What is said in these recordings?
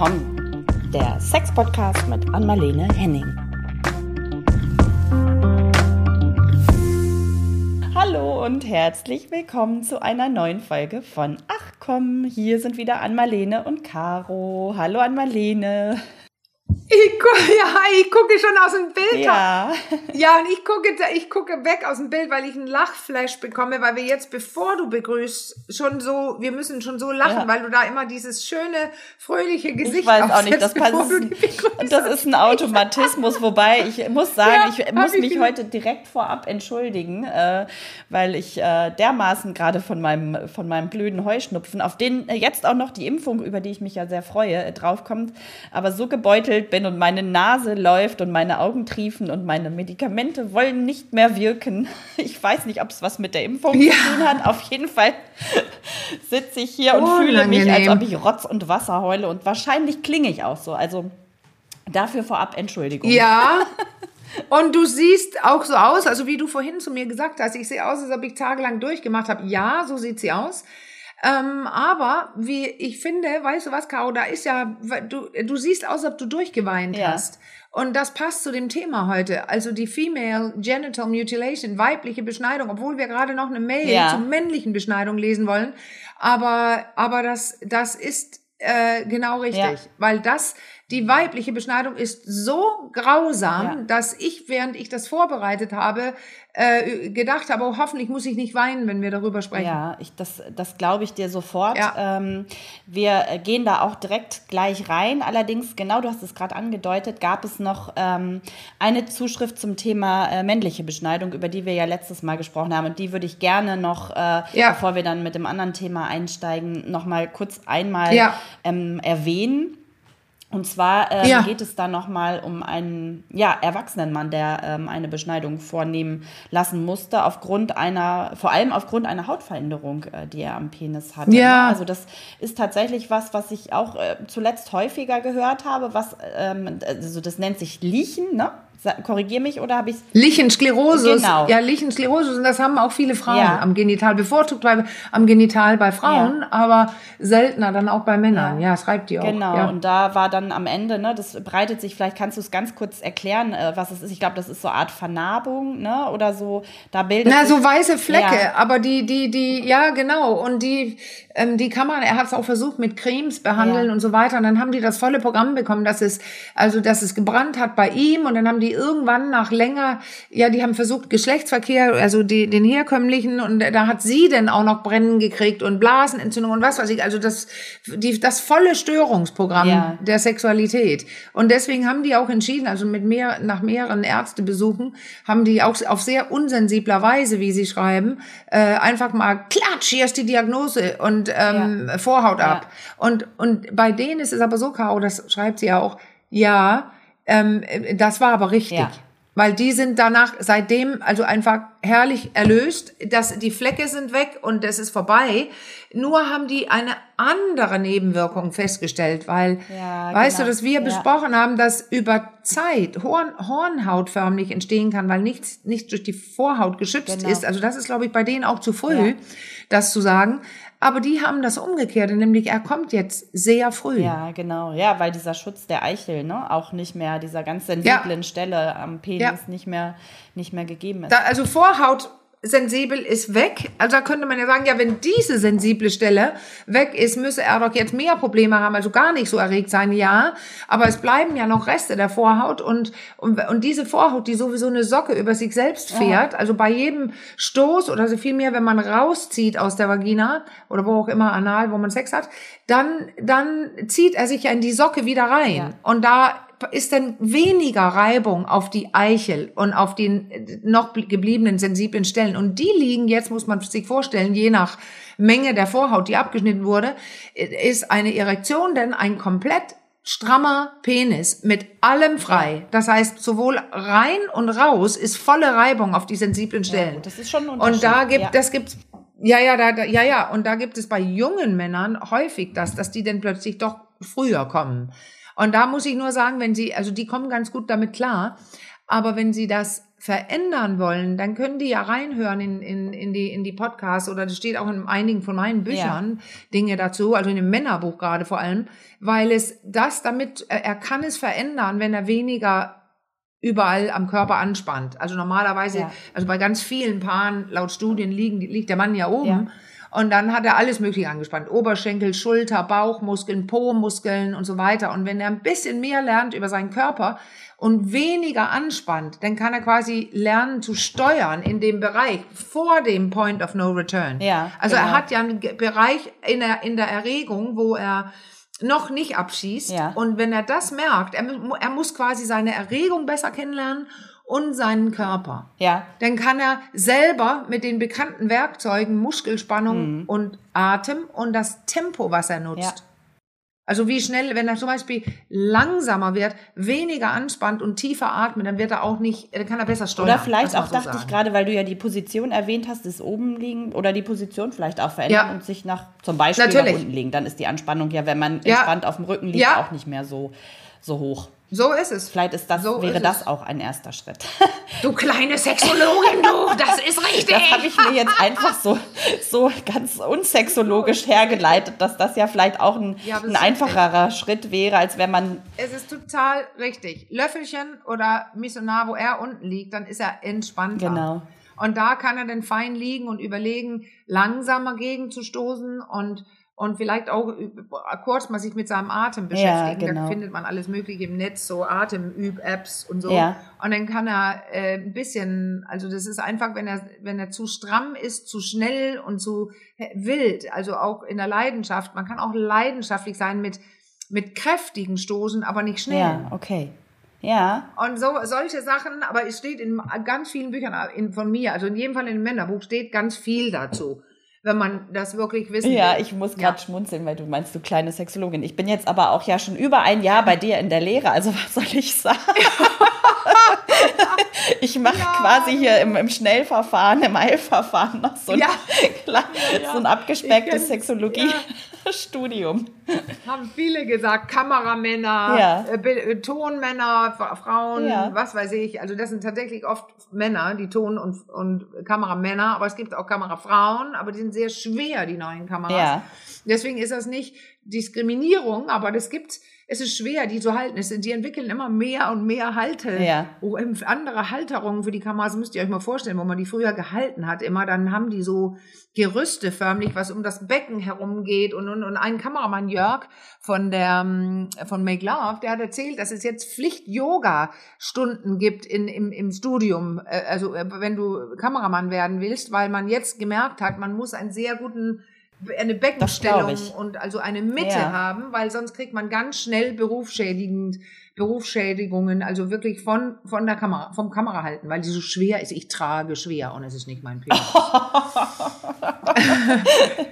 willkommen. Der Sex-Podcast mit Anmalene Henning. Hallo und herzlich willkommen zu einer neuen Folge von Ach komm, hier sind wieder Anmalene und Caro. Hallo Anmalene. Ich gucke, ja, ich gucke schon aus dem Bild. Ja. Ja, und ich gucke, ich gucke weg aus dem Bild, weil ich einen Lachflash bekomme, weil wir jetzt, bevor du begrüßt, schon so, wir müssen schon so lachen, Ja. weil du da immer dieses schöne, fröhliche Gesicht Ich weiß auch nicht, das, passt, das ist ein Automatismus, wobei ich muss sagen, Ja, ich muss ich mich wieder- heute direkt vorab entschuldigen, äh, weil ich äh, dermaßen gerade von meinem, von meinem blöden Heuschnupfen, auf den äh, jetzt auch noch die Impfung, über die ich mich ja sehr freue, äh, draufkommt, aber so gebeutelt bin und meine Nase läuft und meine Augen triefen und meine Medikamente wollen nicht mehr wirken. Ich weiß nicht, ob es was mit der Impfung Ja. zu tun hat. Auf jeden Fall sitze ich hier und fühle mich, als ob ich Rotz und Wasser heule und wahrscheinlich klinge ich auch so. Also dafür vorab Entschuldigung. Ja. Und du siehst auch so aus, also wie du vorhin zu mir gesagt hast, ich sehe aus, als ob ich tagelang durchgemacht habe. Ja, so sieht sie aus. Ähm, aber wie ich finde, weißt du was, Caro, da ist ja, du, du siehst aus, als ob du durchgeweint Ja. hast. Und das passt zu dem Thema heute. Also die Female Genital Mutilation, weibliche Beschneidung, obwohl wir gerade noch eine Mail Ja. zur männlichen Beschneidung lesen wollen. Aber, aber das, das ist äh, genau richtig. Ja. Weil das, die weibliche Beschneidung ist so grausam, Ja. dass ich, während ich das vorbereitet habe, äh, gedacht habe, oh, hoffentlich muss ich nicht weinen, wenn wir darüber sprechen. Ja, ich, das, das glaube ich dir sofort. Ja. Ähm, wir äh, gehen da auch direkt gleich rein. Allerdings, genau, du hast es gerade angedeutet, gab es noch ähm, eine Zuschrift zum Thema äh, männliche Beschneidung, über die wir ja letztes Mal gesprochen haben. Und die würde ich gerne noch, äh, Ja. bevor wir dann mit dem anderen Thema einsteigen, noch mal kurz einmal Ja. ähm, erwähnen. Und zwar ähm, Ja. geht es da nochmal um einen ja, erwachsenen Mann, der ähm, eine Beschneidung vornehmen lassen musste, aufgrund einer, vor allem aufgrund einer Hautveränderung, äh, die er am Penis hatte. Ja. Ne? Also das ist tatsächlich was, was ich auch äh, zuletzt häufiger gehört habe, was, ähm, also das nennt sich Liechen, ne? Korrigier mich oder habe ich Lichensklerosus, Genau. ja, Lichensklerosus, und das haben auch viele Frauen Ja. am Genital, bevorzugt bei, am Genital bei Frauen, aber seltener dann auch bei Männern. Ja, schreibt die auch. Genau, Ja. und da war dann am Ende, ne, das breitet sich, vielleicht kannst du es ganz kurz erklären, äh, was es ist. Ich glaube, das ist so eine Art Vernarbung, ne, oder so, da bildet Na, so weiße Flecke, Ja. aber die, die, die, ja, genau. Und die, ähm, die kann man, er hat es auch versucht mit Cremes behandeln Ja. und so weiter. Und dann haben die das volle Programm bekommen, dass es, also, dass es gebrannt hat bei ihm. Und dann haben die irgendwann nach länger, ja, die haben versucht, Geschlechtsverkehr, also die, den herkömmlichen, und da hat sie dann auch noch Brennen gekriegt und Blasenentzündung und was weiß ich. Also das, die, das volle Störungsprogramm Ja. der Sexualität. Und deswegen haben die auch entschieden, also mit mehr, nach mehreren Ärztebesuchen, haben die auch auf sehr unsensibler Weise, wie sie schreiben, äh, einfach mal klatsch, hier ist die Diagnose und ähm, Vorhaut ab. Und, und bei denen ist es aber so, Caro, das schreibt sie ja auch, ja, ähm, das war aber richtig. Ja. Weil die sind danach seitdem also einfach herrlich erlöst, dass die Flecke sind weg und das ist vorbei. Nur haben die eine andere Nebenwirkung festgestellt, weil, Ja, weißt genau. du, dass wir Ja. besprochen haben, dass über Zeit Horn, Hornhaut förmlich entstehen kann, weil nichts nicht durch die Vorhaut geschützt Genau. ist. Also das ist, glaube ich, bei denen auch zu früh, Ja. das zu sagen. Aber die haben das Umgekehrte, nämlich er kommt jetzt sehr früh. Ja, genau. Ja, weil dieser Schutz der Eichel, ne, auch nicht mehr, dieser ganz sensiblen Stelle am Penis Ja. nicht mehr, nicht mehr gegeben ist. Da, also Vorhaut sensibel ist weg. Also da könnte man ja sagen, ja, wenn diese sensible Stelle weg ist, müsse er doch jetzt mehr Probleme haben, also gar nicht so erregt sein, ja. Aber es bleiben ja noch Reste der Vorhaut und, und, und diese Vorhaut, die sowieso eine Socke über sich selbst fährt, also bei jedem Stoß oder so viel mehr, wenn man rauszieht aus der Vagina oder wo auch immer anal, wo man Sex hat, dann, dann zieht er sich ja in die Socke wieder rein. Ja. Und da ist dann weniger Reibung auf die Eichel und auf den äh, noch bl- gebliebenen sensiblen Stellen. Und die liegen jetzt, muss man sich vorstellen, je nach Menge der Vorhaut, die abgeschnitten wurde, ist eine Erektion denn ein komplett strammer Penis mit allem frei. Das heißt, sowohl rein und raus ist volle Reibung auf die sensiblen Stellen. gut, das ist schon ein Und da gibt, ja. das gibt's, ja, ja, da, da, ja, ja, und da gibt es bei jungen Männern häufig das, dass die dann plötzlich doch früher kommen. Und da muss ich nur sagen, wenn sie, also die kommen ganz gut damit klar, Aber wenn Sie das verändern wollen, dann können die ja reinhören in, in, in, die, in die Podcasts oder das steht auch in einigen von meinen Büchern ja. Dinge dazu, also in dem Männerbuch gerade vor allem, weil es das damit, er kann es verändern, wenn er weniger überall am Körper anspannt. Also normalerweise, ja. also bei ganz vielen Paaren laut Studien liegen, liegt der Mann ja oben. Ja. Und dann hat er alles Mögliche angespannt. Oberschenkel, Schulter, Bauchmuskeln, Po-Muskeln und so weiter. Und wenn er ein bisschen mehr lernt über seinen Körper und weniger anspannt, dann kann er quasi lernen zu steuern in dem Bereich vor dem Point of No Return. Ja, also genau. er hat ja einen Bereich in der, in der Erregung, wo er noch nicht abschießt. Ja. Und wenn er das merkt, er, er muss quasi seine Erregung besser kennenlernen und seinen Körper. Ja. Dann kann er selber mit den bekannten Werkzeugen Muskelspannung mhm. und Atem und das Tempo, was er nutzt, ja. Also wie schnell, wenn er zum Beispiel langsamer wird, weniger anspannt und tiefer atmet, dann wird er auch nicht, dann kann er besser steuern. Oder vielleicht auch, so dachte sagen. ich gerade, weil du ja die Position erwähnt hast, das oben liegen oder die Position vielleicht auch verändern ja. und sich nach, zum Beispiel Natürlich. nach unten legen. Dann ist die Anspannung ja, wenn man ja. entspannt auf dem Rücken liegt, ja. auch nicht mehr so, so hoch. So ist es. Vielleicht ist das, so wäre ist das es. auch ein erster Schritt. Du kleine Sexologin, du, das ist richtig. Das habe ich mir jetzt einfach so, so ganz unsexologisch hergeleitet, dass das ja vielleicht auch ein, ja, ein einfacherer Schritt wäre, als wenn man. Es ist total richtig. Löffelchen oder Missionar, wo er unten liegt, dann ist er entspannter. Genau. Und da kann er dann fein liegen und überlegen, langsamer gegenzustoßen und und vielleicht auch kurz mal sich mit seinem Atem beschäftigen. Ja, genau. Da findet man alles Mögliche im Netz, so Atemüb-Apps und so. Ja. Und dann kann er äh, ein bisschen, also das ist einfach, wenn er, wenn er zu stramm ist, zu schnell und zu wild, also auch in der Leidenschaft. Man kann auch leidenschaftlich sein mit, mit kräftigen Stoßen, aber nicht schnell. Ja, okay. Ja. Und so, solche Sachen, aber es steht in ganz vielen Büchern in, von mir, also in jedem Fall in dem Männerbuch steht ganz viel dazu wenn man das wirklich wissen ja, will. Ja, ich muss gerade ja. schmunzeln, weil du meinst, du kleine Sexologin. Ich bin jetzt aber auch ja schon über ein Jahr bei dir in der Lehre, also was soll ich sagen? ich mache ja. quasi hier im, im, Schnellverfahren, im Eilverfahren noch so ein, ja. so ein abgespecktes Sexologie-Studium. Haben viele gesagt, Kameramänner, äh, äh, Tonmänner, Frauen, was weiß ich. Also das sind tatsächlich oft Männer, die Ton- und, und Kameramänner, aber es gibt auch Kamerafrauen, aber die sind sehr schwer, die neuen Kameras. Deswegen ist das nicht Diskriminierung, aber das gibt es ist schwer, die zu halten. Es, die entwickeln immer mehr und mehr Halte. Ja. Oh, andere Halterungen für die Kameras müsst ihr euch mal vorstellen, wo man die früher gehalten hat. Immer dann haben die so Gerüste förmlich, was um das Becken herum geht. Und, und, und ein Kameramann, Jörg von der, ähm, von Make Love, der hat erzählt, dass es jetzt Pflicht-Yoga-Stunden gibt in, im, im Studium. Äh, also, äh, wenn du Kameramann werden willst, weil man jetzt gemerkt hat, man muss einen sehr guten eine Beckenstellung und also eine Mitte ja. haben, weil sonst kriegt man ganz schnell berufsschädigend Berufsschädigungen, also wirklich von, von der Kamera, vom Kamera halten, weil die so schwer ist. Ich trage schwer und es ist nicht mein Penis.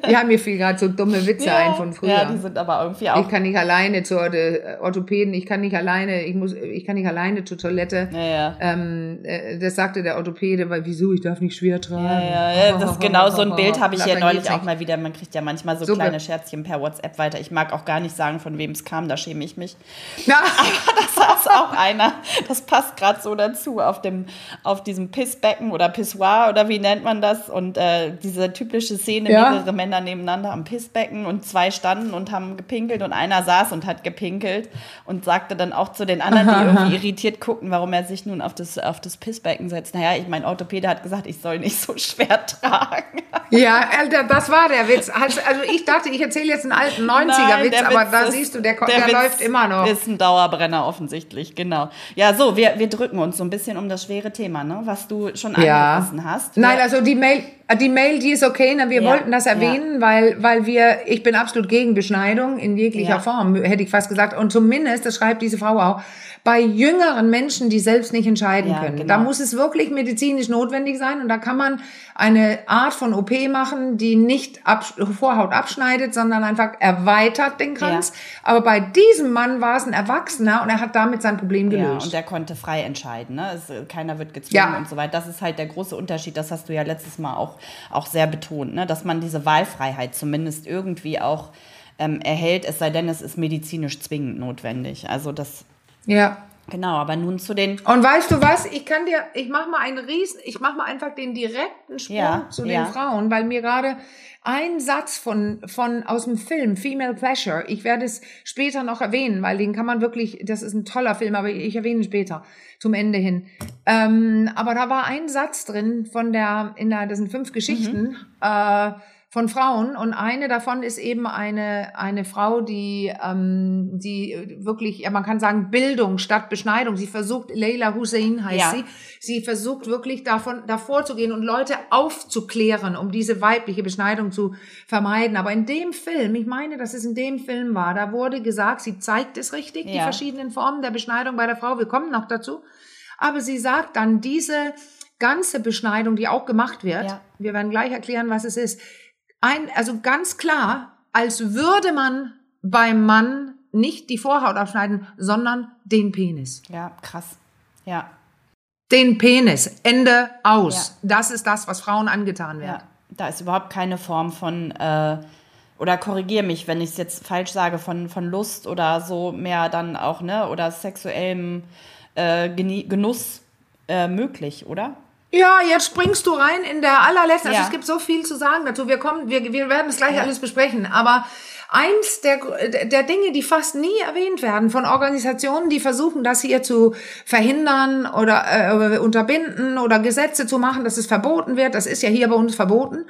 ja, mir fiel gerade so dumme Witze ja, ein von früher. Ja, die sind aber irgendwie auch. Ich kann nicht alleine zur äh, Orthopäden, ich kann nicht alleine, ich muss, ich kann nicht alleine zur Toilette. Ja, ja. Ähm, äh, das sagte der Orthopäde, weil wieso, ich darf nicht schwer tragen. Ja, ja, ja das ist genau so ein Bild habe ich ja neulich auch mal wieder. Man kriegt ja manchmal so Super. kleine Scherzchen per WhatsApp weiter. Ich mag auch gar nicht sagen, von wem es kam, da schäme ich mich. Ja. Das saß auch einer, das passt gerade so dazu, auf, dem, auf diesem Pissbecken oder Pissoir oder wie nennt man das? Und äh, diese typische Szene, ja. mehrere Männer nebeneinander am Pissbecken und zwei standen und haben gepinkelt und einer saß und hat gepinkelt und sagte dann auch zu den anderen, die irgendwie irritiert guckten, warum er sich nun auf das, auf das Pissbecken setzt. Naja, ich mein Orthopäde hat gesagt, ich soll nicht so schwer tragen. Ja, das war der Witz. Also, ich dachte, ich erzähle jetzt einen alten 90er-Witz, aber da ist, siehst du, der, der, der läuft immer noch. Ist ein Dauerbrenner offensichtlich, genau. Ja, so, wir, wir drücken uns so ein bisschen um das schwere Thema, ne, was du schon ja. angerissen hast. Nein, also die Mail, die Mail, die ist okay, ne? wir ja, wollten das erwähnen, ja. weil, weil wir, ich bin absolut gegen Beschneidung in jeglicher ja. Form, hätte ich fast gesagt. Und zumindest, das schreibt diese Frau auch, bei jüngeren Menschen, die selbst nicht entscheiden können. Genau. Da muss es wirklich medizinisch notwendig sein und da kann man eine Art von OP machen, die nicht ab, Vorhaut abschneidet, sondern einfach erweitert den Kranz. Aber bei diesem Mann war es ein Erwachsener und er hat damit sein Problem gelöst. Ja, und er konnte frei entscheiden. Ne? Es, keiner wird gezwungen und so weiter. Das ist halt der große Unterschied. Das hast du ja letztes Mal auch, auch sehr betont, ne? dass man diese Wahlfreiheit zumindest irgendwie auch ähm, erhält, es sei denn, es ist medizinisch zwingend notwendig. Also das ja. Genau, aber nun zu den. Und weißt du was? Ich kann dir, ich mach mal einen Riesen, ich mach mal einfach den direkten Sprung Ja, zu den ja. Frauen, weil mir gerade ein Satz von, von, aus dem Film Female Pleasure, ich werde es später noch erwähnen, weil den kann man wirklich, das ist ein toller Film, aber ich erwähne ihn später, zum Ende hin. Ähm, aber da war ein Satz drin von der, in der, das sind fünf Geschichten, äh, von Frauen und eine davon ist eben eine eine Frau, die ähm, die wirklich, ja man kann sagen Bildung statt Beschneidung. Sie versucht, Leila Hussein heißt Ja. sie, sie versucht wirklich davon davor zu gehen und Leute aufzuklären, um diese weibliche Beschneidung zu vermeiden. Aber in dem Film, ich meine, dass es in dem Film war, da wurde gesagt, sie zeigt es richtig, die Ja. verschiedenen Formen der Beschneidung bei der Frau. Wir kommen noch dazu. Aber sie sagt dann, diese ganze Beschneidung, die auch gemacht wird, Ja. wir werden gleich erklären, was es ist, ein, also ganz klar, als würde man beim Mann nicht die Vorhaut abschneiden, sondern den Penis. Ja, krass. Ja, Den Penis. Ende aus. Das ist das, was Frauen angetan wird. ja. Da ist überhaupt keine Form von, äh, oder korrigier mich, wenn ich es jetzt falsch sage, von, von Lust oder so mehr dann auch, ne, oder sexuellem äh, Genuss äh, möglich, oder? Ja, jetzt springst du rein in der allerletzten. Also Ja. es gibt so viel zu sagen dazu. Wir kommen, wir, wir werden es gleich Ja. alles besprechen. Aber eins der, der Dinge, die fast nie erwähnt werden von Organisationen, die versuchen, das hier zu verhindern oder äh, unterbinden oder Gesetze zu machen, dass es verboten wird. Das ist ja hier bei uns verboten.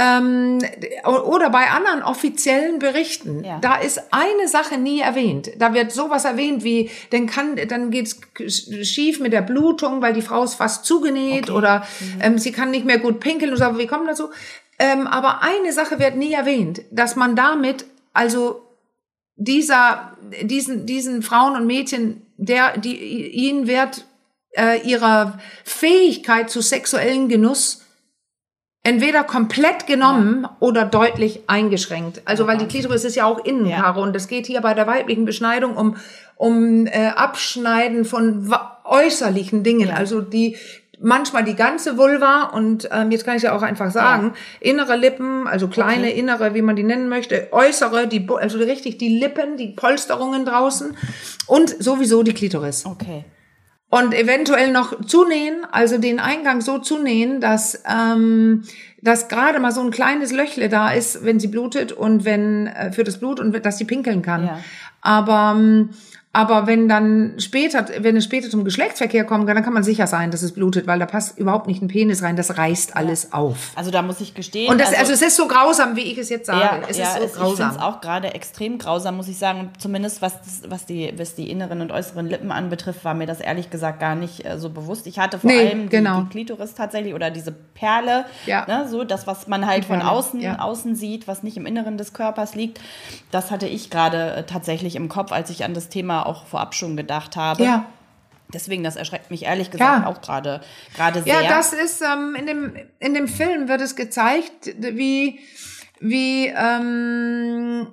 Ähm, oder bei anderen offiziellen Berichten. Ja. Da ist eine Sache nie erwähnt. Da wird sowas erwähnt wie, dann kann, dann geht's schief mit der Blutung, weil die Frau ist fast zugenäht oder ähm, sie kann nicht mehr gut pinkeln oder so. Wir kommen dazu. Ähm, aber eine Sache wird nie erwähnt, dass man damit also dieser, diesen, diesen Frauen und Mädchen, der, die ihnen wird äh, ihrer Fähigkeit zu sexuellen Genuss entweder komplett genommen oder deutlich eingeschränkt. Also weil die Klitoris ist ja auch Innenhaare und es geht hier bei der weiblichen Beschneidung um um äh, Abschneiden von äußerlichen Dingen, also die manchmal die ganze Vulva und ähm, jetzt kann ich ja auch einfach sagen, innere Lippen, also kleine innere, wie man die nennen möchte, äußere, die also richtig die Lippen, die Polsterungen draußen und sowieso die Klitoris. Okay. Und eventuell noch zunähen, also den Eingang so zunähen, dass, ähm, dass gerade mal so ein kleines Löchle da ist, wenn sie blutet und wenn äh, für das Blut und dass sie pinkeln kann. Ja. Aber ähm, aber wenn dann später, wenn es später zum Geschlechtsverkehr kommen kann, dann kann man sicher sein, dass es blutet, weil da passt überhaupt nicht ein Penis rein. Das reißt alles auf. Also da muss ich gestehen. Und das, also, es ist so grausam, wie ich es jetzt sage. Ja, es ja ist so es, ich finde grausam. es auch gerade extrem grausam, muss ich sagen. Und zumindest was, was, die, was die inneren und äußeren Lippen anbetrifft, war mir das ehrlich gesagt gar nicht äh, so bewusst. Ich hatte vor Nee, allem die, genau. die Klitoris tatsächlich oder diese Perle, Ja. ne, so das, was man halt von außen, ja. außen sieht, was nicht im Inneren des Körpers liegt. Das hatte ich gerade äh, tatsächlich im Kopf, als ich an das Thema auch vorab schon gedacht habe. ja. Deswegen, das erschreckt mich ehrlich gesagt Ja. auch gerade gerade sehr. Ja, das ist ähm, in dem in dem Film wird es gezeigt, wie wie ähm,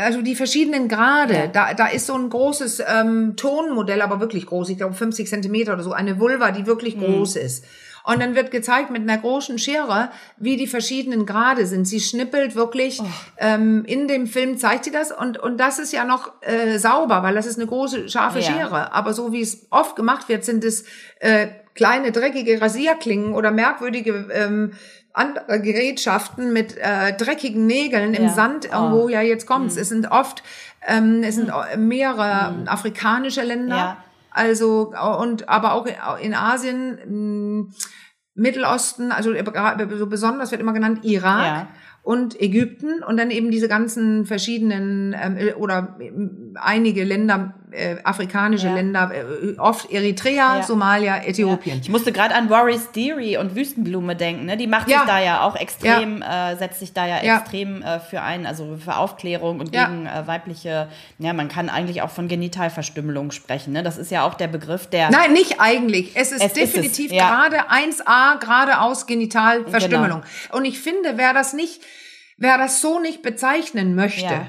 also die verschiedenen Grade. Ja. Da da ist so ein großes ähm, Tonmodell, aber wirklich groß. Ich glaube 50 Zentimeter oder so. Eine Vulva, die wirklich Mhm. groß ist. Und dann wird gezeigt mit einer großen Schere, wie die verschiedenen Grade sind. Sie schnippelt wirklich, Oh. ähm, in dem Film zeigt sie das. Und, und das ist ja noch äh, sauber, weil das ist eine große, scharfe Ja. Schere. Aber so wie es oft gemacht wird, sind es äh, kleine, dreckige Rasierklingen oder merkwürdige ähm, andere Gerätschaften mit äh, dreckigen Nägeln im Ja. Sand Oh. irgendwo. Ja, jetzt kommt's. Es sind oft, ähm, es sind mehrere afrikanische Länder. Ja. Also und aber auch in Asien, mh, Mittelosten, also so besonders wird immer genannt Irak Ja. und Ägypten und dann eben diese ganzen verschiedenen ähm, oder ähm, einige Länder, äh, afrikanische Ja. Länder, äh, oft Eritrea, Ja. Somalia, Äthiopien. Ich musste gerade an Warris Deary und Wüstenblume denken. Ne? Die macht Ja. sich da ja auch extrem, äh, setzt sich da ja, Ja. extrem äh, für ein, also für Aufklärung und Ja. gegen äh, weibliche, ja, man kann eigentlich auch von Genitalverstümmelung sprechen. Ne? Das ist ja auch der Begriff, der. Nein, nicht eigentlich. Es ist Es ist es, definitiv ja. gerade 1a, geradeaus Genitalverstümmelung. Genau. Und ich finde, wer das nicht, wer das so nicht bezeichnen möchte, Ja.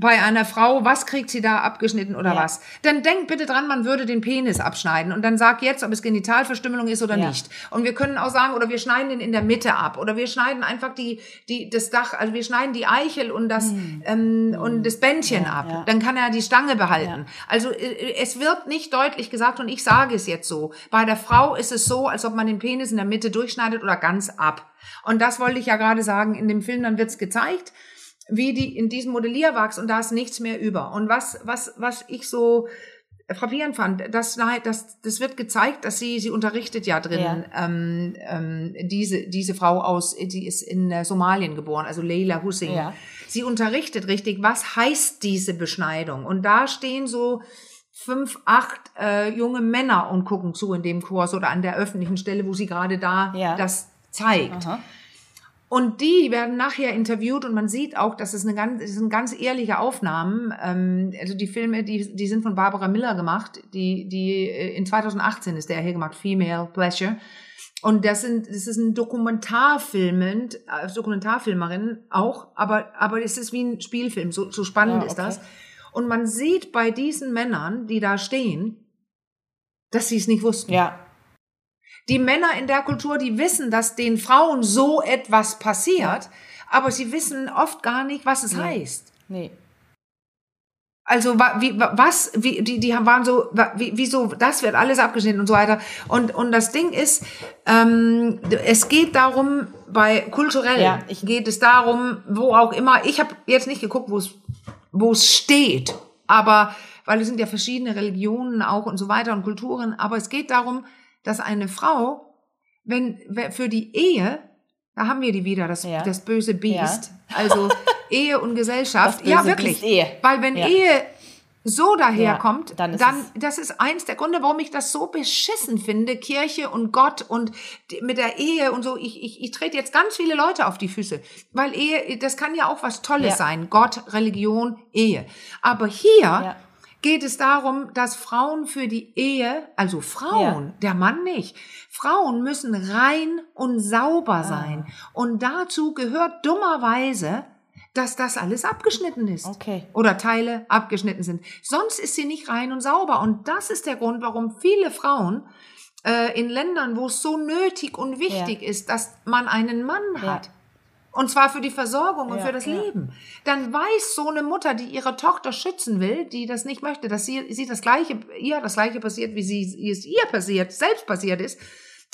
Bei einer Frau, was kriegt sie da abgeschnitten oder Ja. was? Dann denkt bitte dran, man würde den Penis abschneiden und dann sag jetzt, ob es Genitalverstümmelung ist oder Ja. nicht. Und wir können auch sagen, oder wir schneiden den in der Mitte ab oder wir schneiden einfach die, die, das Dach, also wir schneiden die Eichel und das, ähm, und das Bändchen ab. Ja. Dann kann er die Stange behalten. Also äh, es wird nicht deutlich gesagt und ich sage es jetzt so. Bei der Frau ist es so, als ob man den Penis in der Mitte durchschneidet oder ganz ab. Und das wollte ich ja gerade sagen, in dem Film, dann wird's gezeigt wie die in diesem Modellierwachs und da ist nichts mehr über. Und was, was, was ich so frappierend fand, das, das, das wird gezeigt, dass sie, sie unterrichtet ja drin, ähm, ähm, diese, diese Frau aus, die ist in äh, Somalien geboren, also Leila Hussein. Ja. Sie unterrichtet richtig, was heißt diese Beschneidung? Und da stehen so fünf, acht äh, junge Männer und gucken zu in dem Kurs oder an der öffentlichen Stelle, wo sie gerade da Ja. das zeigt. Aha. Und die werden nachher interviewt und man sieht auch, dass es eine ganz, es sind ganz ehrliche Aufnahmen. Ähm, also die Filme, die, die sind von Barbara Miller gemacht. Die, die äh, in 2018 ist der hier gemacht, Female Pleasure. Und das sind, das ist ein Dokumentarfilmend, äh, Dokumentarfilmerin auch, aber, aber es ist wie ein Spielfilm. So, so spannend Ja, ist okay. das. Und man sieht bei diesen Männern, die da stehen, dass sie es nicht wussten. Ja, Die Männer in der Kultur, die wissen, dass den Frauen so etwas passiert, aber sie wissen oft gar nicht, was es heißt. nee. Also wie, wa- was, wie, die, die waren so, wie, wieso, das wird alles abgeschnitten und so weiter. Und, und das Ding ist, ähm, es geht darum, bei kulturell Ja, ich- geht es darum, wo auch immer, ich habe jetzt nicht geguckt, wo es, wo es steht, aber, weil es sind ja verschiedene Religionen auch und so weiter und Kulturen, aber es geht darum, dass eine Frau, wenn, für die Ehe, da haben wir die wieder, das, Ja. das böse Biest, also Ehe und Gesellschaft, ja wirklich, weil wenn Ja. Ehe so daherkommt, Ja, dann dann, das ist eins der Gründe, warum ich das so beschissen finde, Kirche und Gott und mit der Ehe und so. Ich, ich, ich trete jetzt ganz viele Leute auf die Füße, weil Ehe, das kann ja auch was Tolles Ja. sein. Gott, Religion, Ehe. Aber hier Ja. Geht es darum, dass Frauen für die Ehe, also Frauen, der Mann nicht, Frauen müssen rein und Ah. sauber sein. Und dazu gehört dummerweise, dass das alles abgeschnitten ist. Okay. Oder Teile abgeschnitten sind. Sonst ist sie nicht rein und sauber. Und das ist der Grund, warum viele Frauen äh, in Ländern, wo es so nötig und wichtig ist, dass man einen Mann Ja. hat. Und zwar für die Versorgung und Ja, für das ja. Leben. Dann weiß so eine Mutter, die ihre Tochter schützen will, die das nicht möchte, dass sie, sie das Gleiche, ihr das Gleiche passiert, wie sie, es ihr passiert, selbst passiert ist,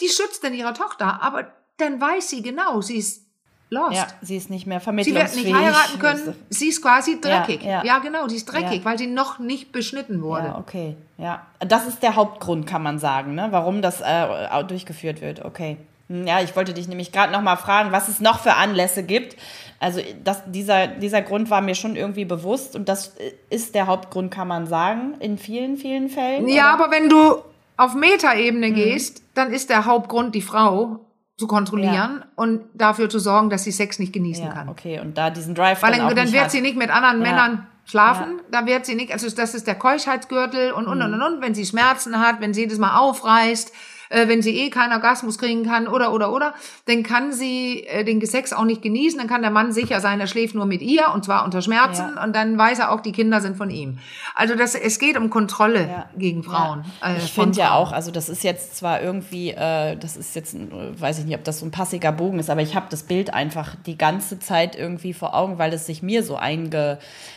die schützt dann ihre Tochter. Aber dann weiß sie genau, sie ist lost. Ja, sie ist nicht mehr Sie wird nicht heiraten können. Sie ist quasi dreckig. Ja, ja. genau, sie ist dreckig, weil sie noch nicht beschnitten wurde. Ja, okay. Ja, das ist der Hauptgrund, kann man sagen, ne? warum das äh, durchgeführt wird. Okay. Ja, ich wollte dich nämlich gerade noch mal fragen, was es noch für Anlässe gibt. Also das, dieser, dieser Grund war mir schon irgendwie bewusst und das ist der Hauptgrund, kann man sagen, in vielen, vielen Fällen. Ja, oder? aber wenn du auf Metaebene Mhm. gehst, dann ist der Hauptgrund, die Frau zu kontrollieren und dafür zu sorgen, dass sie Sex nicht genießen ja, kann. okay. Und da diesen Drive Weil dann, dann, dann wird hat. sie nicht mit anderen Ja. Männern schlafen, da wird sie nicht, also das ist der Keuschheitsgürtel und, Mhm. und, und, und, und, wenn sie Schmerzen hat, wenn sie jedes Mal aufreißt, äh, wenn sie eh keinen Orgasmus kriegen kann oder, oder, oder, dann kann sie äh, den Sex auch nicht genießen, dann kann der Mann sicher sein, er schläft nur mit ihr und zwar unter Schmerzen Ja. und dann weiß er auch, die Kinder sind von ihm. Also das, es geht um Kontrolle Ja. gegen Frauen. äh, Ich von finde ja auch, also das ist jetzt zwar irgendwie, äh, das ist jetzt, äh, weiß ich nicht, ob das so ein passiger Bogen ist, aber ich habe das Bild einfach die ganze Zeit irgendwie vor Augen, weil es sich mir so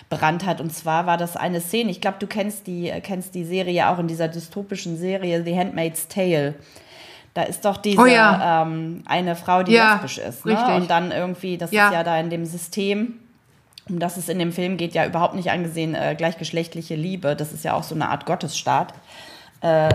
eingebrannt hat. Und zwar war das eine Szene, ich glaube, du kennst die, äh, kennst die Serie auch in dieser dystopischen Serie The Handmaid's Tale. Da ist doch diese Oh ja. ähm, eine Frau, die Ja, lesbisch ist. Ne? Und dann irgendwie, das Ja. ist ja da in dem System, um das es in dem Film geht, ja überhaupt nicht angesehen, äh, gleichgeschlechtliche Liebe. Das ist ja auch so eine Art Gottesstaat. Äh,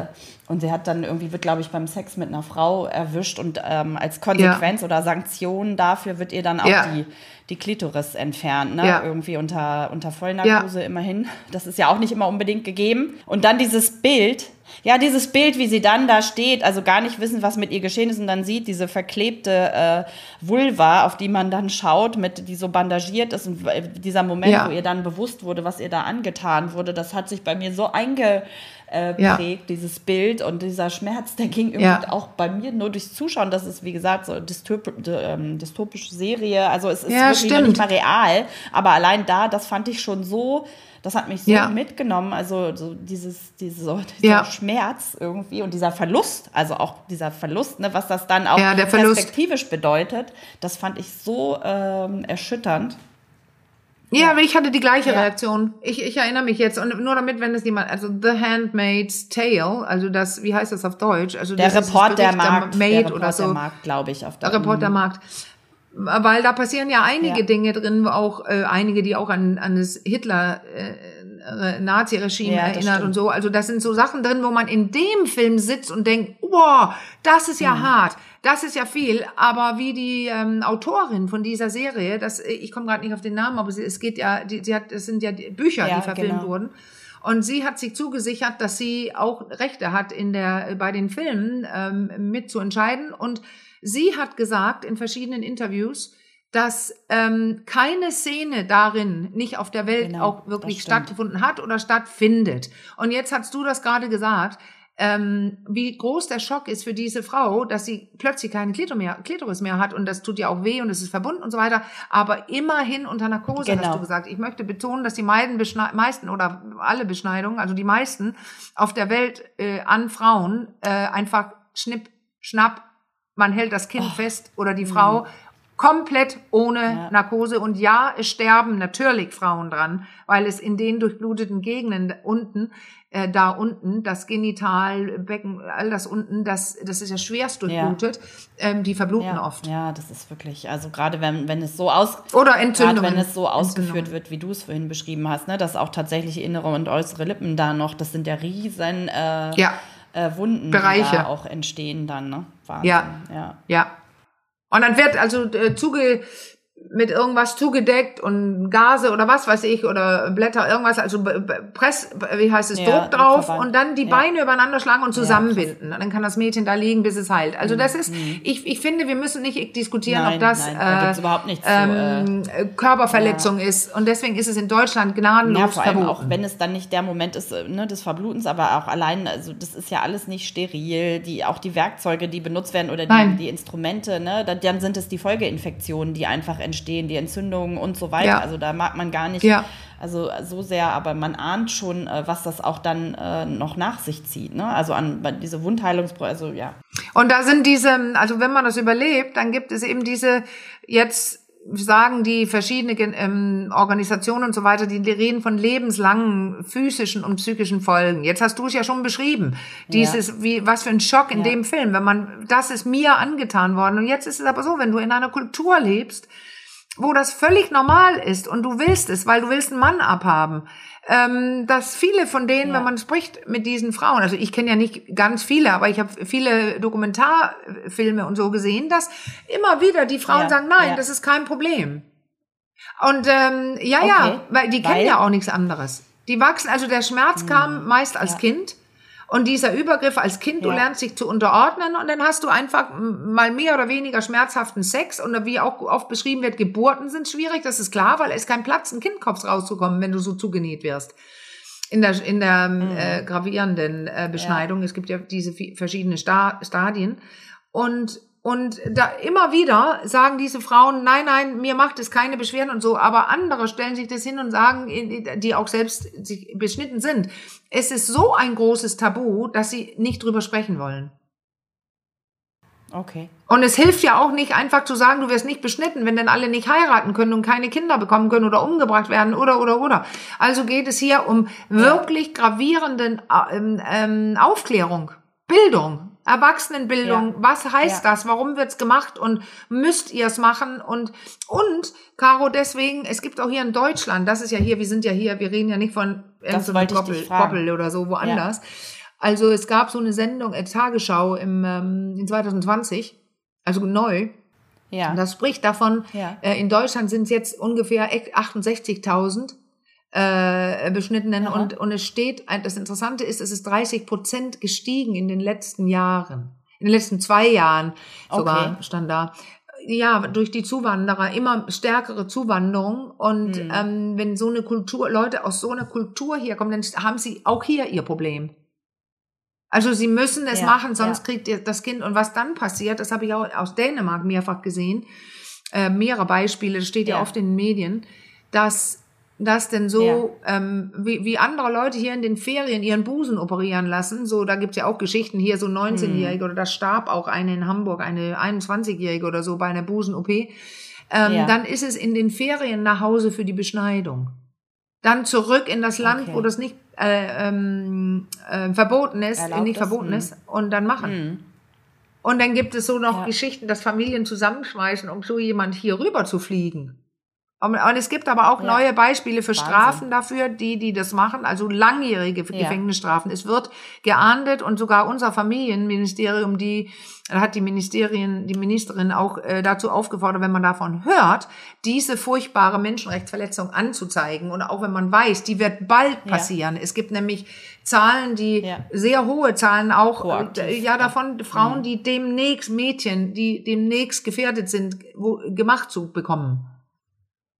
und sie hat dann irgendwie, wird glaube ich beim Sex mit einer Frau erwischt und ähm, als Konsequenz oder Sanktion dafür wird ihr dann auch Ja. die, die Klitoris entfernt, ne? Ja. Irgendwie unter, unter Vollnarkose immerhin. Das ist ja auch nicht immer unbedingt gegeben. Und dann dieses Bild, ja, dieses Bild, wie sie dann da steht, also gar nicht wissen, was mit ihr geschehen ist und dann sieht diese verklebte äh, Vulva, auf die man dann schaut, mit, die so bandagiert ist und äh, dieser Moment, Ja. wo ihr dann bewusst wurde, was ihr da angetan wurde, das hat sich bei mir so eingeprägt, äh, Ja. prägt, dieses Bild und dieser Schmerz, der ging irgendwie Ja. auch bei mir nur durchs Zuschauen. Das ist, wie gesagt, so dystop, ähm, dystopische Serie. Also es ist Ja, irgendwie noch nicht stimmt. mal real. Aber allein da, das fand ich schon so, das hat mich so Ja. mitgenommen. Also so dieses, diese, so, dieser. Schmerz irgendwie und dieser Verlust, also auch dieser Verlust, ne, was das dann auch perspektivisch bedeutet, das fand ich so ähm, erschütternd. Ja, aber ich hatte die gleiche Ja. Reaktion. Ich, ich erinnere mich jetzt und nur damit, wenn es jemand, also The Handmaid's Tale, also das, wie heißt das auf Deutsch? Also Der Report der Markt, der Report oder so. der Markt, glaube ich, auf Der der Reportermarkt. Weil da passieren ja einige Ja. Dinge drin, auch äh, einige, die auch an, an das Hitler äh, Nazi-Regime Ja, erinnert stimmt. und so. Also das sind so Sachen drin, wo man in dem Film sitzt und denkt, wow, das ist ja Mhm. hart, das ist ja viel. Aber wie die ähm, Autorin von dieser Serie, das, ich komme gerade nicht auf den Namen, aber sie, es geht ja, die, sie hat, es sind ja Bücher, Ja, die verfilmt genau. wurden. Und sie hat sich zugesichert, dass sie auch Rechte hat, in der, bei den Filmen ähm, mitzuentscheiden. Und sie hat gesagt in verschiedenen Interviews, dass ähm, keine Szene darin nicht auf der Welt Genau, auch wirklich stattgefunden hat oder stattfindet. Und jetzt hast du das gerade gesagt, ähm, wie groß der Schock ist für diese Frau, dass sie plötzlich keine Klito mehr, Klitoris mehr hat und das tut ja auch weh und es ist verbunden und so weiter, aber immerhin unter Narkose, hast Genau. du gesagt. Ich möchte betonen, dass die meisten, oder alle Beschneidungen, also die meisten auf der Welt äh, an Frauen äh, einfach schnipp, schnapp, man hält das Kind fest oder die Frau komplett ohne. Ja. Narkose. Und ja, es sterben natürlich Frauen dran, weil es in den durchbluteten Gegenden unten, äh, da unten, das Genital, Becken, all das unten, das, das ist ja schwerst durchblutet, ähm, die verbluten Ja, oft. ja, das ist wirklich, also gerade wenn, wenn es so aus, Oder gerade Entzündungen. wenn es so ausgeführt wird, wie du es vorhin beschrieben hast, ne, dass auch tatsächlich innere und äußere Lippen da noch, das sind ja riesen äh, Ja, äh, Wunden, die Bereiche. da auch entstehen dann, ne? Wahnsinn. Ja. ja. ja. Und dann wird also äh, zuge mit irgendwas zugedeckt und Gase oder was weiß ich oder Blätter, irgendwas, also Press, wie heißt es, Ja, Druck drauf und dann die Ja. Beine übereinander schlagen und zusammenbinden. und dann kann das Mädchen da liegen, bis es heilt. Also das ist, ich, ich finde, wir müssen nicht diskutieren, Mhm. Nein, ob das nein, da äh, überhaupt nichts äh, ähm, äh, Körperverletzung ist. Und deswegen ist es in Deutschland gnadenlos Ja, vor allem verboten. auch, wenn es dann nicht der Moment ist äh, ne, des Verblutens, aber auch allein, also das ist ja alles nicht steril, die, auch die Werkzeuge, die benutzt werden oder die, die Instrumente, ne, dann, dann sind es die Folgeinfektionen, die einfach entstehen, die Entzündungen und so weiter. Ja. Also da mag man gar nicht, Ja. also so sehr, aber man ahnt schon, äh, was das auch dann äh, noch nach sich zieht. Ne? Also an diese Wundheilungspro, also ja. Und da sind diese, also wenn man das überlebt, dann gibt es eben diese, jetzt sagen die verschiedene ähm, Organisationen und so weiter, die reden von lebenslangen physischen und psychischen Folgen. Jetzt hast du es ja schon beschrieben. Dieses, wie, was für ein Schock in Ja. dem Film, wenn man, das ist mir angetan worden. Und jetzt ist es aber so, wenn du in einer Kultur lebst, wo das völlig normal ist und du willst es, weil du willst einen Mann abhaben, ähm, dass viele von denen, Ja. wenn man spricht mit diesen Frauen, also ich kenne ja nicht ganz viele, aber ich habe viele Dokumentarfilme und so gesehen, dass immer wieder die Frauen Ja, sagen, nein, ja. das ist kein Problem. Und ähm, ja, ja, Okay, weil die kennen weil- ja auch nichts anderes. Die wachsen, also der Schmerz kam meist als ja. Kind. Und dieser Übergriff als Kind, du Ja. lernst dich zu unterordnen und dann hast du einfach mal mehr oder weniger schmerzhaften Sex und wie auch oft beschrieben wird, Geburten sind schwierig, das ist klar, weil es ist kein Platz, ein Kindkopf rauszukommen, wenn du so zugenäht wirst. In der, in der äh, gravierenden äh, Beschneidung. Es gibt ja diese verschiedenen Sta Stadien. Und, und da immer wieder sagen diese Frauen, nein, nein, mir macht es keine Beschwerden und so, aber andere stellen sich das hin und sagen, die auch selbst sich beschnitten sind, es ist so ein großes Tabu, dass sie nicht drüber sprechen wollen. Okay. Und es hilft ja auch nicht einfach zu sagen, du wirst nicht beschnitten, wenn dann alle nicht heiraten können und keine Kinder bekommen können oder umgebracht werden oder oder oder. Also geht es hier um wirklich gravierenden ähm, ähm, Aufklärung, Bildung, Erwachsenenbildung. Ja. Was heißt Ja. das? Warum wird's gemacht? Und müsst ihr es machen? Und und Caro, deswegen, es gibt auch hier in Deutschland, das ist ja hier, wir sind ja hier, wir reden ja nicht von dich fragen. Goppel oder so woanders. Also es gab so eine Sendung, äh, Tagesschau im ähm, in 2020 also neu. Ja. Und das spricht davon, Ja. äh, in Deutschland sind es jetzt ungefähr 68.000 äh, Beschnittenen Aha. und, und es steht, das Interessante ist, es ist 30 Prozent gestiegen in den letzten Jahren. In den letzten zwei Jahren sogar Okay. stand da. Ja, durch die Zuwanderer, immer stärkere Zuwanderung. Und Hm. ähm, wenn so eine Kultur, Leute aus so einer Kultur hier kommen, dann haben sie auch hier ihr Problem. Also sie müssen es Ja, machen, sonst ja. kriegt ihr das Kind. Und was dann passiert, das habe ich auch aus Dänemark mehrfach gesehen. äh, mehrere Beispiele, das steht ja. Ja. oft in den Medien, dass das denn so, ähm, wie, wie andere Leute hier in den Ferien ihren Busen operieren lassen, so, da gibt's ja auch Geschichten, hier so 19-Jährige oder da starb auch eine in Hamburg, eine 21-Jährige oder so bei einer Busen-OP, ähm, Ja. dann ist es in den Ferien nach Hause für die Beschneidung. Dann zurück in das Land, Okay. wo das nicht äh, ähm, äh, verboten ist, Erlaubt nicht verboten hm. ist, und dann machen. Hm. Und dann gibt es so noch Ja. Geschichten, dass Familien zusammenschmeißen, um so jemand hier rüber zu fliegen. Und, und es gibt aber auch Ja. neue Beispiele für Wahnsinn. Strafen dafür, die, die das machen, also langjährige Ja. Gefängnisstrafen. Es wird geahndet und sogar unser Familienministerium, die da hat die Ministerien, die Ministerin auch äh, dazu aufgefordert, wenn man davon hört, diese furchtbare Menschenrechtsverletzung anzuzeigen. Und auch wenn man weiß, die wird bald Ja. passieren. Es gibt nämlich Zahlen, die Ja. sehr hohe Zahlen auch, äh, ja, ja. davon Frauen, die demnächst Mädchen, die demnächst gefährdet sind, wo, gemacht zu bekommen.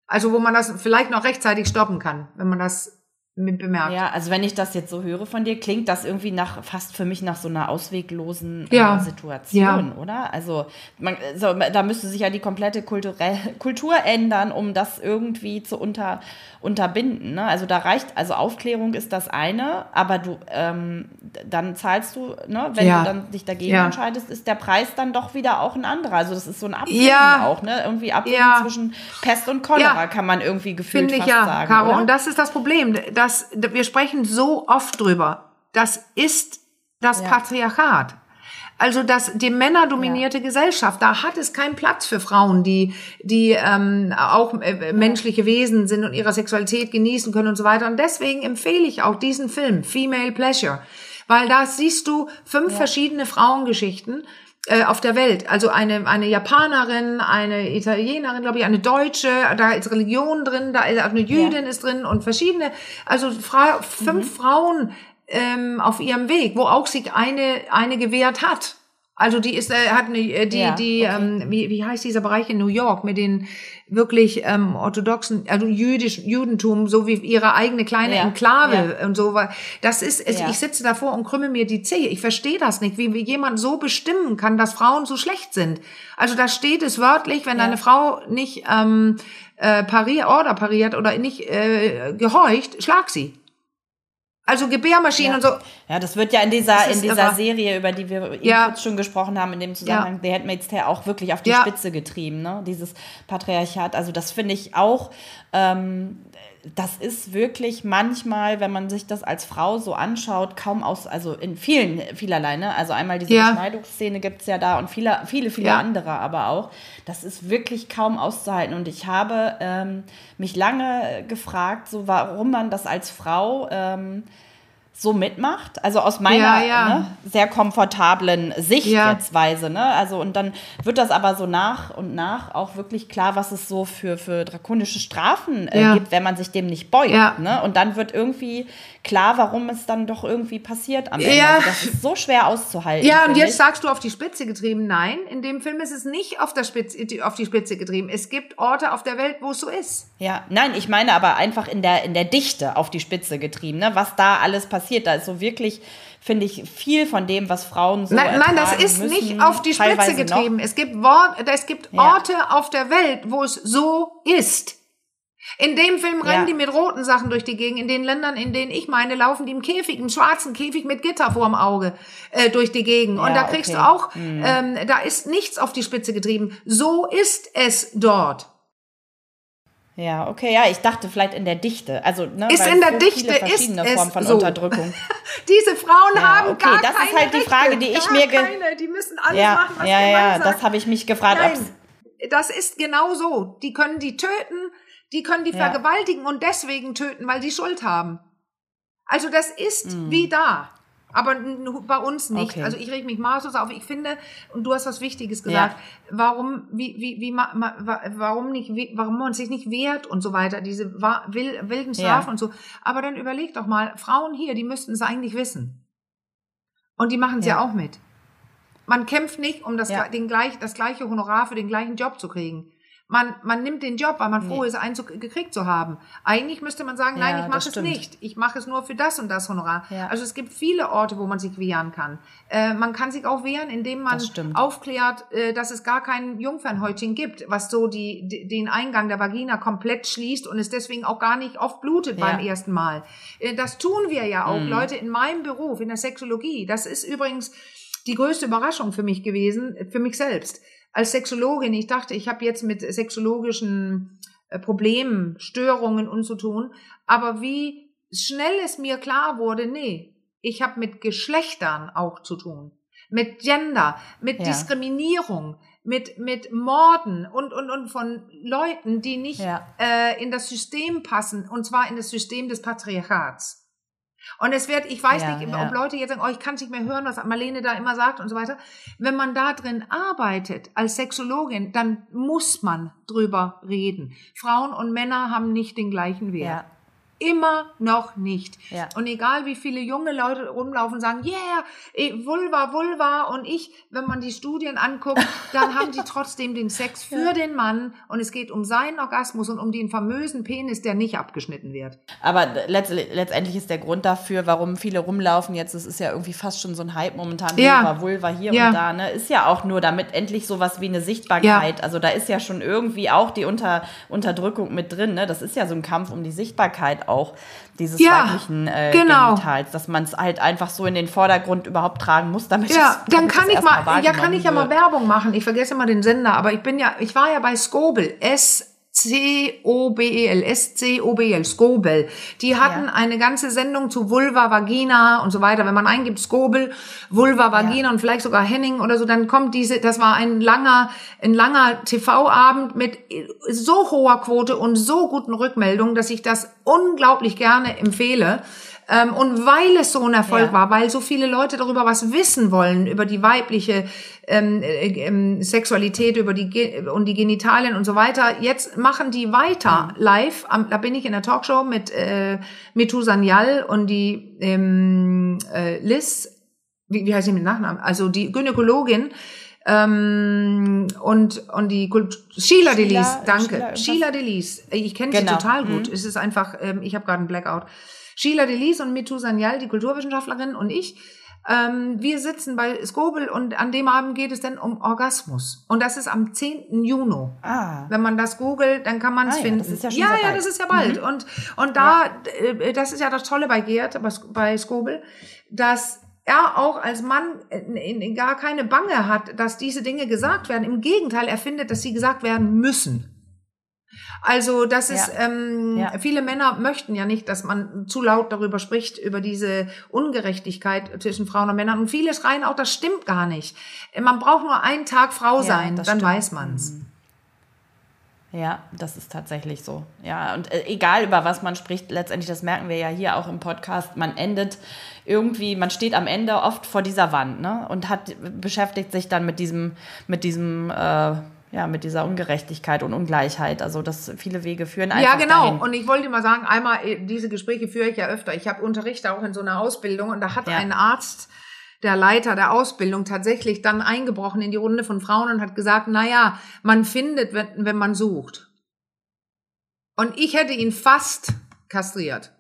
Also wo man das vielleicht noch rechtzeitig stoppen kann, wenn man das bemerkt. Ja, also wenn ich das jetzt so höre von dir, klingt das irgendwie nach fast für mich nach so einer ausweglosen Ja. äh, Situation, oder? Also man, so, da müsste sich ja die komplette Kulturell Kultur ändern, um das irgendwie zu unter, unterbinden. Ne? Also da reicht, also Aufklärung ist das eine, aber du ähm, dann zahlst du, ne, wenn Ja. du dann dich dagegen Ja. entscheidest, ist der Preis dann doch wieder auch ein anderer. Also das ist so ein Abwägen Ja. auch, ne? Irgendwie Abwägen Ja. zwischen Pest und Cholera Ja. kann man irgendwie gefühlt Finde ich fast ja, sagen. Caro. Und das ist das Problem. Das, wir sprechen so oft drüber. Das ist das Ja. Patriarchat. Also das die männerdominierte Gesellschaft, da hat es keinen Platz für Frauen, die die ähm, auch äh, menschliche Wesen sind und ihre Sexualität genießen können und so weiter. Und deswegen empfehle ich auch diesen Film Female Pleasure, weil da siehst du fünf verschiedene Frauengeschichten äh, auf der Welt. Also eine, eine Japanerin, eine Italienerin, glaube ich, eine Deutsche, da ist Religion drin, da ist auch eine Jüdin ist drin und verschiedene, also Fra fünf Frauen ähm, auf ihrem Weg, wo auch sich eine, eine gewehrt hat. Also die ist, äh, hat eine, äh, die, Ja, die, okay. ähm, wie, wie heißt dieser Bereich in New York mit den wirklich ähm, orthodoxen, also jüdisch, Judentum, so wie ihre eigene kleine Ja, Enklave und so. Das ist, es, Ja. ich sitze davor und krümme mir die Zehe. Ich verstehe das nicht, wie, wie jemand so bestimmen kann, dass Frauen so schlecht sind. Also da steht es wörtlich, wenn Ja. eine Frau nicht ähm, äh, pariert, Order pariert oder nicht äh, gehorcht, schlag sie. Also Gebärmaschinen Ja. und so. Ja, das wird ja in dieser, in dieser irre. Serie, über die wir eben Ja. kurz schon gesprochen haben, in dem Zusammenhang, The Handmaid's Tale, auch wirklich auf die Ja. Spitze getrieben, ne? Dieses Patriarchat. Also das finde ich auch, ähm, das ist wirklich manchmal, wenn man sich das als Frau so anschaut, kaum aus, also in vielen, vielerlei, ne? Also einmal diese Ja. Beschneidungsszene gibt's ja da und viele, viele, viele Ja. andere aber auch. Das ist wirklich kaum auszuhalten. Und ich habe ähm, mich lange gefragt, so warum man das als Frau ähm, so mitmacht. Also aus meiner Ja, ja. Ne, sehr komfortablen Sicht Ja. jetzt weise. Ne? Also und dann wird das aber so nach und nach auch wirklich klar, was es so für, für drakonische Strafen äh, gibt, wenn man sich dem nicht beugt. Ne? Und dann wird irgendwie klar, warum es dann doch irgendwie passiert am Ende. Also das ist so schwer auszuhalten. Ja, und jetzt ich. sagst du auf die Spitze getrieben. Nein, in dem Film ist es nicht auf, der Spitze, die- auf die Spitze getrieben. Es gibt Orte auf der Welt, wo es so ist. Ja, nein, ich meine aber einfach in der, in der Dichte auf die Spitze getrieben, ne? was da alles passiert. Da ist so wirklich, finde ich, viel von dem, was Frauen so Nein, nein, das ist müssen, nicht auf die Spitze getrieben. Noch. Es gibt, Wort, es gibt Ja. Orte auf der Welt, wo es so ist. In dem Film rennen Ja. die mit roten Sachen durch die Gegend. In den Ländern, in denen ich meine, laufen die im Käfig, im schwarzen Käfig mit Gitter vorm Auge äh, durch die Gegend. Und Ja, da kriegst okay. du auch, ähm, da ist nichts auf die Spitze getrieben. So ist es dort. Ja, okay, ja, ich dachte vielleicht in der Dichte. Also, ne, Ist in der so Dichte, viele verschiedene ist Formen von so. Unterdrückung. Diese Frauen Ja, haben okay, gar das ist halt die Rechte. Frage, die ich mir keine. Die müssen alles Ja, machen, was ja, ja, sagt. das habe ich mich gefragt, Nein, das ist genau so. Die können die töten, die können die Ja. vergewaltigen und deswegen töten, weil die Schuld haben. Also das ist Mhm. wie da. Aber bei uns nicht. Okay. Also ich reg mich maßlos auf. Ich finde, und du hast was Wichtiges gesagt, warum, wie, wie, wie, ma, ma, wa- warum nicht, wie, warum man sich nicht wehrt und so weiter, diese wilden Strafen Ja. und so. Aber dann überleg doch mal, Frauen hier, die müssten es eigentlich wissen. Und die machen es ja. Ja. auch mit. Man kämpft nicht, um das, Ja. den gleich, das gleiche Honorar für den gleichen Job zu kriegen. Man, man nimmt den Job, weil man froh ist, einen zu, gekriegt zu haben. Eigentlich müsste man sagen, nein, Ja, ich mache es stimmt. nicht. Ich mache es nur für das und das Honorar. Ja. Also es gibt viele Orte, wo man sich wehren kann. Äh, man kann sich auch wehren, indem man aufklärt, äh, dass es gar kein Jungfernhäutchen gibt, was so die, die, den Eingang der Vagina komplett schließt und es deswegen auch gar nicht oft blutet Ja. beim ersten Mal. Äh, das tun wir ja auch, Mhm. Leute, in meinem Beruf, in der Sexologie. Das ist übrigens die größte Überraschung für mich gewesen, für mich selbst. Als Sexologin, ich dachte, ich habe jetzt mit sexologischen äh, Problemen, Störungen und zu tun, aber wie schnell es mir klar wurde, nee, ich habe mit Geschlechtern auch zu tun, mit Gender, mit Ja. Diskriminierung, mit mit Morden und und und von Leuten, die nicht Ja. äh, in das System passen und zwar in das System des Patriarchats. Und es wird, ich weiß Ja, nicht, ja. ob Leute jetzt sagen, oh, ich kann es nicht mehr hören, was Marlene da immer sagt und so weiter. Wenn man da drin arbeitet als Sexologin, dann muss man drüber reden. Frauen und Männer haben nicht den gleichen Wert. Ja. Immer noch nicht. Ja. Und egal wie viele junge Leute rumlaufen und sagen, yeah, eh, Vulva, Vulva und ich, wenn man die Studien anguckt, dann haben die trotzdem den Sex für den Mann und es geht um seinen Orgasmus und um den famösen Penis, der nicht abgeschnitten wird. Aber letzt, letztendlich ist der Grund dafür, warum viele rumlaufen jetzt, es ist ja irgendwie fast schon so ein Hype momentan, Ja. Vulva, Vulva hier Ja. und da, ne, ist ja auch nur damit endlich sowas wie eine Sichtbarkeit, also da ist ja schon irgendwie auch die Unter, Unterdrückung mit drin, ne, das ist ja so ein Kampf um die Sichtbarkeit auch dieses Ja, weiblichen äh, genau. Genitals, dass man es halt einfach so in den Vordergrund überhaupt tragen muss, damit Ja, es, dann kann ich mal, ja, kann ich ja mal. Werbung machen. Ich vergesse immer den Sender, aber ich bin ja, ich war ja bei Scobel, S-C-O-B-E-L, S-C-O-B-E-L, Scobel. Die hatten Ja. eine ganze Sendung zu Vulva, Vagina und so weiter. Wenn man eingibt Scobel, Vulva, Vagina und vielleicht sogar Henning oder so, dann kommt diese, das war ein langer, ein langer TV-Abend mit so hoher Quote und so guten Rückmeldungen, dass ich das unglaublich gerne empfehle. Ähm, und weil es so ein Erfolg Ja. war, weil so viele Leute darüber was wissen wollen, über die weibliche ähm, äh, ähm, Sexualität, über die Ge und die Genitalien und so weiter, jetzt machen die weiter live. Am, da bin ich in der Talkshow mit äh, Mitu Sanyal und die ähm, äh, Liz, wie, wie heißt sie mit Nachnamen? Also die Gynäkologin. Ähm, und und die Kult Sheila Sheila- Delis, danke. Sheila? Sheila Delis, ich kenne Genau. sie total gut. Es ist einfach, ähm, ich habe gerade einen Blackout. Sheila Delis und Mitu Sanyal, die Kulturwissenschaftlerin und ich, ähm, wir sitzen bei Skobel und an dem Abend geht es dann um Orgasmus. Und das ist am 10. Juni. Ah, Wenn man das googelt, dann kann man es Ah ja, finden. das ist ja schon ja, ja, bald. das ist ja bald. Und, und da, äh, das ist ja das Tolle bei Gerd, bei, bei Skobel, dass er auch als Mann gar keine Bange hat, dass diese Dinge gesagt werden. Im Gegenteil, er findet, dass sie gesagt werden müssen. Also das ist, Ja. ähm, Ja. viele Männer möchten ja nicht, dass man zu laut darüber spricht, über diese Ungerechtigkeit zwischen Frauen und Männern. Und viele schreien auch, das stimmt gar nicht. Man braucht nur einen Tag Frau sein, das dann stimmt. weiß man's. Ja, das ist tatsächlich so. Ja, und äh, egal über was man spricht, letztendlich, das merken wir ja hier auch im Podcast, man endet irgendwie, man steht am Ende oft vor dieser Wand, ne? Und hat beschäftigt sich dann mit diesem, mit diesem, äh, ja, mit dieser Ungerechtigkeit und Ungleichheit. Also, dass viele Wege führen einfach Ja, genau. dahin. Und ich wollte mal sagen, einmal, äh, diese Gespräche führe ich ja öfter. Ich habe Unterricht auch in so einer Ausbildung und da hat Ja. ein Arzt, der Leiter der Ausbildung, tatsächlich dann eingebrochen in die Runde von Frauen und hat gesagt, na ja, man findet, wenn, wenn man sucht. Und ich hätte ihn fast kastriert.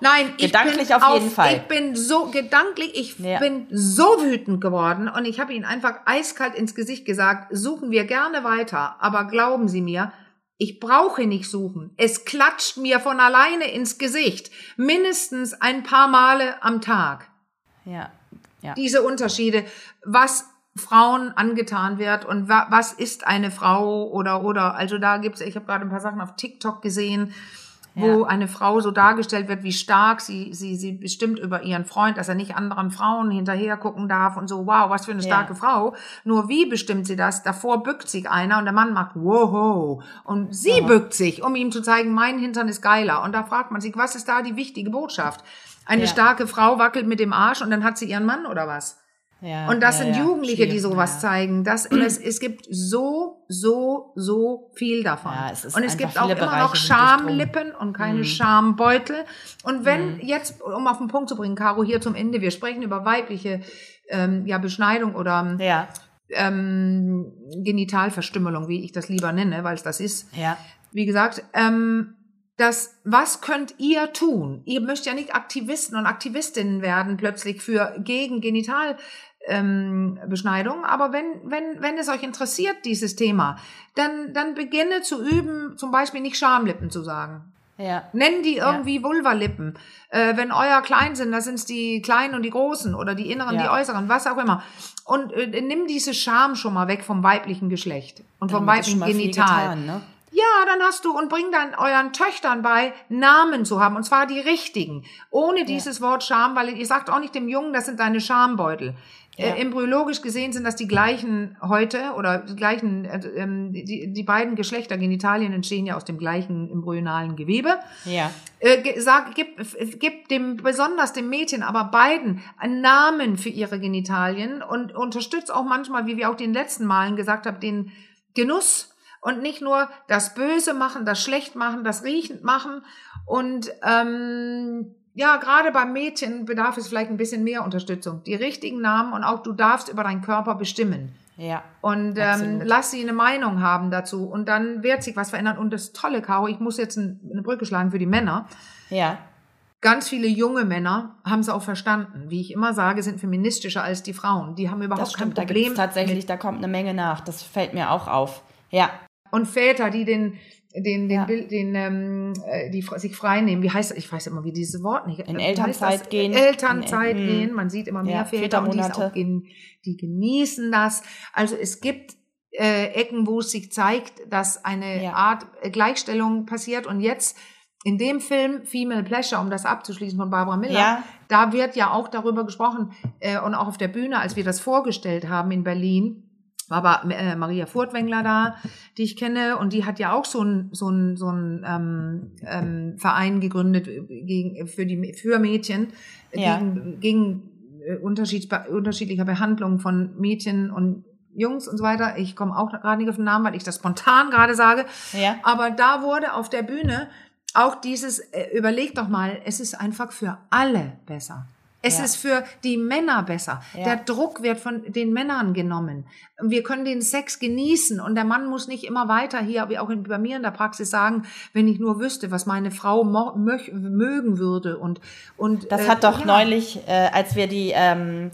Nein, ich Gedanklich bin auf jeden Fall. Ich bin so gedanklich, ich Ja. bin so wütend geworden und ich habe ihn einfach eiskalt ins Gesicht gesagt, suchen wir gerne weiter, aber glauben Sie mir, ich brauche nicht suchen. Es klatscht mir von alleine ins Gesicht, mindestens ein paar Male am Tag. Ja, ja. Diese Unterschiede, was Frauen angetan wird und wa was ist eine Frau oder oder also da gibt's ich habe gerade ein paar Sachen auf TikTok gesehen wo Ja. eine Frau so dargestellt wird wie stark sie sie sie bestimmt über ihren Freund dass er nicht anderen Frauen hinterher gucken darf und so. Wow was für eine Ja. starke Frau. Nur wie bestimmt sie das? Davor bückt sich einer und der Mann macht wow und sie bückt sich um ihm zu zeigen mein Hintern ist geiler. Und da fragt man sich was ist da die wichtige Botschaft? Eine Ja. starke Frau wackelt mit dem Arsch und dann hat sie ihren Mann oder was ja und das ja, sind ja. Jugendliche, die sowas zeigen. Das, es, es gibt so, so, so viel davon. Ja, es ist und es gibt auch immer Bereiche noch. Schamlippen und keine Schambeutel. Und wenn jetzt, um auf den Punkt zu bringen, Caro, hier zum Ende, wir sprechen über weibliche ähm, ja, Beschneidung oder ähm, Genitalverstümmelung, wie ich das lieber nenne, weil es das ist. Ja. Wie gesagt, ähm, das, was könnt ihr tun? Ihr müsst ja nicht Aktivisten und Aktivistinnen werden plötzlich für gegen Genital ähm, Beschneidung. Aber wenn, wenn, wenn es euch interessiert, dieses Thema, dann, dann beginne zu üben, zum Beispiel nicht Schamlippen zu sagen. Ja. Nennen die irgendwie Vulvalippen. Äh, wenn euer klein sind, das sind die kleinen und die großen oder die inneren, Ja. die äußeren, was auch immer. Und äh, nimm diese Scham schon mal weg vom weiblichen Geschlecht und vom Damit weiblichen Genital. getan, ne? Ja, dann hast du und bring dann euren Töchtern bei, Namen zu haben, und zwar die richtigen. Ohne dieses Wort Scham, weil ihr sagt auch nicht dem Jungen, das sind deine Schambeutel. Ja. Äh, embryologisch gesehen sind das die gleichen heute oder die gleichen, äh, ähm, die, die beiden Geschlechter Genitalien entstehen ja aus dem gleichen embryonalen Gewebe. Ja. Äh, sag, gib, gib dem, besonders dem Mädchen, aber beiden einen Namen für ihre Genitalien und unterstützt auch manchmal, wie wir auch den letzten Malen gesagt haben, den Genuss und nicht nur das Böse machen, das schlecht machen, das riechend machen und ähm, ja, gerade beim Mädchen bedarf es vielleicht ein bisschen mehr Unterstützung. Die richtigen Namen und auch du darfst über deinen Körper bestimmen. Ja. Und ähm, lass sie eine Meinung haben dazu. Und dann wird sich was verändern. Und das Tolle, Caro, ich muss jetzt ein, eine Brücke schlagen für die Männer. Ja. Ganz viele junge Männer haben es auch verstanden. Wie ich immer sage, sind feministischer als die Frauen. Die haben überhaupt Das stimmt. Da kein Problem. es tatsächlich, da kommt eine Menge nach. Das fällt mir auch auf. Ja. Und Väter, die den, den, den, Ja. Bild, den, ähm, äh, die sich frei nehmen. Wie heißt, ich weiß immer, wie dieses Wort nicht. In Elternzeit das? gehen. Elternzeit In- gehen. Man sieht immer mehr Ja, Väter und die, auch gen, die genießen das. Also es gibt äh, Ecken, wo es sich zeigt, dass eine Ja. Art Gleichstellung passiert. Und jetzt in dem Film Female Pleasure, um das abzuschließen von Barbara Miller, Ja. da wird ja auch darüber gesprochen äh, und auch auf der Bühne, als wir das vorgestellt haben in Berlin, war aber äh, Maria Furtwängler da, die ich kenne, und die hat ja auch so ein so ein so ein ähm, ähm, Verein gegründet äh, gegen für die für Mädchen äh, Ja. gegen gegen äh, Unterschied, unterschiedlicher Behandlung von Mädchen und Jungs und so weiter. Ich komme auch gerade nicht auf den Namen, weil ich das spontan gerade sage. Ja. Aber da wurde auf der Bühne auch dieses, äh, überleg doch mal, es ist einfach für alle besser. Es Ja. ist für die Männer besser. Ja. Der Druck wird von den Männern genommen. Wir können den Sex genießen und der Mann muss nicht immer weiter hier, wie auch in, bei mir in der Praxis sagen, wenn ich nur wüsste, was meine Frau mögen würde und und Das äh, hat doch ja. neulich, äh, als wir die ähm,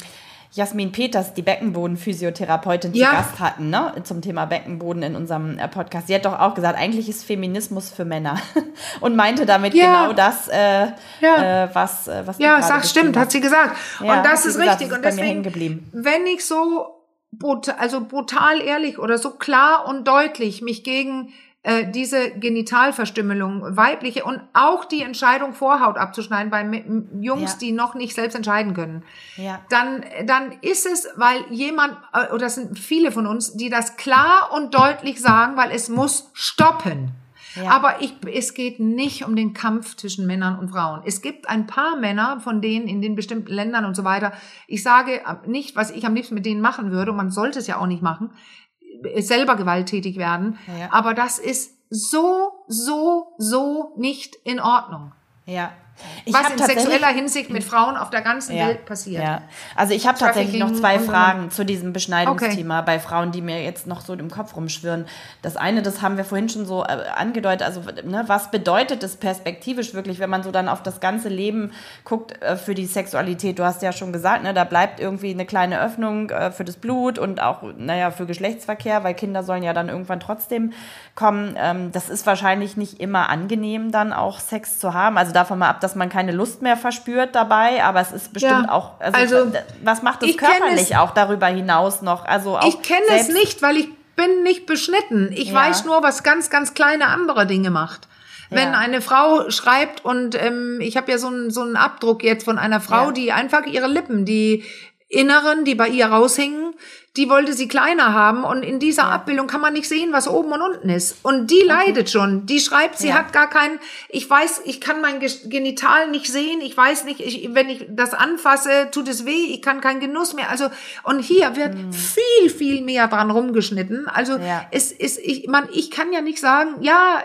Jasmin Peters, die Beckenbodenphysiotherapeutin, Ja. zu Gast hatten, ne, zum Thema Beckenboden in unserem äh, Podcast. Sie hat doch auch gesagt, eigentlich ist Feminismus für Männer und meinte damit Ja. genau das, äh, Ja. äh, was, äh, was Ja, sag, stimmt, hat sie gesagt. und das ist gesagt, richtig. das Und ist hängen deswegen, wenn ich so brut also brutal ehrlich oder so klar und deutlich mich gegen äh, diese Genitalverstümmelung, weibliche und auch die Entscheidung Vorhaut abzuschneiden bei Jungs, Ja. die noch nicht selbst entscheiden können, Ja. dann, dann ist es, weil jemand, äh, oder das sind viele von uns, die das klar und deutlich sagen, weil es muss stoppen. Ja. Aber ich, es geht nicht um den Kampf zwischen Männern und Frauen. Es gibt ein paar Männer, von denen in den bestimmten Ländern und so weiter, ich sage nicht, was ich am liebsten mit denen machen würde, und man sollte es ja auch nicht machen, selber gewalttätig werden. Ja. Aber das ist so, so, so nicht in Ordnung. Ja. Ich was in sexueller Hinsicht mit Frauen auf der ganzen Ja, Welt passiert. Ja. Also ich habe tatsächlich noch zwei Fragen zu diesem Beschneidungsthema bei Frauen, die mir jetzt noch so im Kopf rumschwirren. Das eine, das haben wir vorhin schon so äh, angedeutet, also ne, was bedeutet es perspektivisch wirklich, wenn man so dann auf das ganze Leben guckt äh, für die Sexualität? Du hast ja schon gesagt, ne, da bleibt irgendwie eine kleine Öffnung äh, für das Blut und auch, naja, für Geschlechtsverkehr, weil Kinder sollen ja dann irgendwann trotzdem kommen. Ähm, das ist wahrscheinlich nicht immer angenehm, dann auch Sex zu haben. Also davon mal ab, dass man keine Lust mehr verspürt dabei, aber es ist bestimmt Ja, auch, also, also, was macht es körperlich auch darüber hinaus noch? Also auch Ich kenne es nicht, weil ich bin nicht beschnitten. Ich Ja. weiß nur, was ganz, ganz kleine andere Dinge macht. Wenn Ja. eine Frau schreibt und ähm, ich habe ja so einen so einen Abdruck jetzt von einer Frau, Ja. die einfach ihre Lippen, die inneren, die bei ihr raushingen, die wollte sie kleiner haben und in dieser Abbildung kann man nicht sehen, was oben und unten ist. Und die leidet schon. Die schreibt, sie Ja. hat gar keinen, ich weiß, ich kann mein Genital nicht sehen, ich weiß nicht, ich, wenn ich das anfasse, tut es weh, ich kann keinen Genuss mehr. Also, und hier wird viel, viel mehr dran rumgeschnitten. Also, Ja. es ist, ich, man, ich kann ja nicht sagen, ja,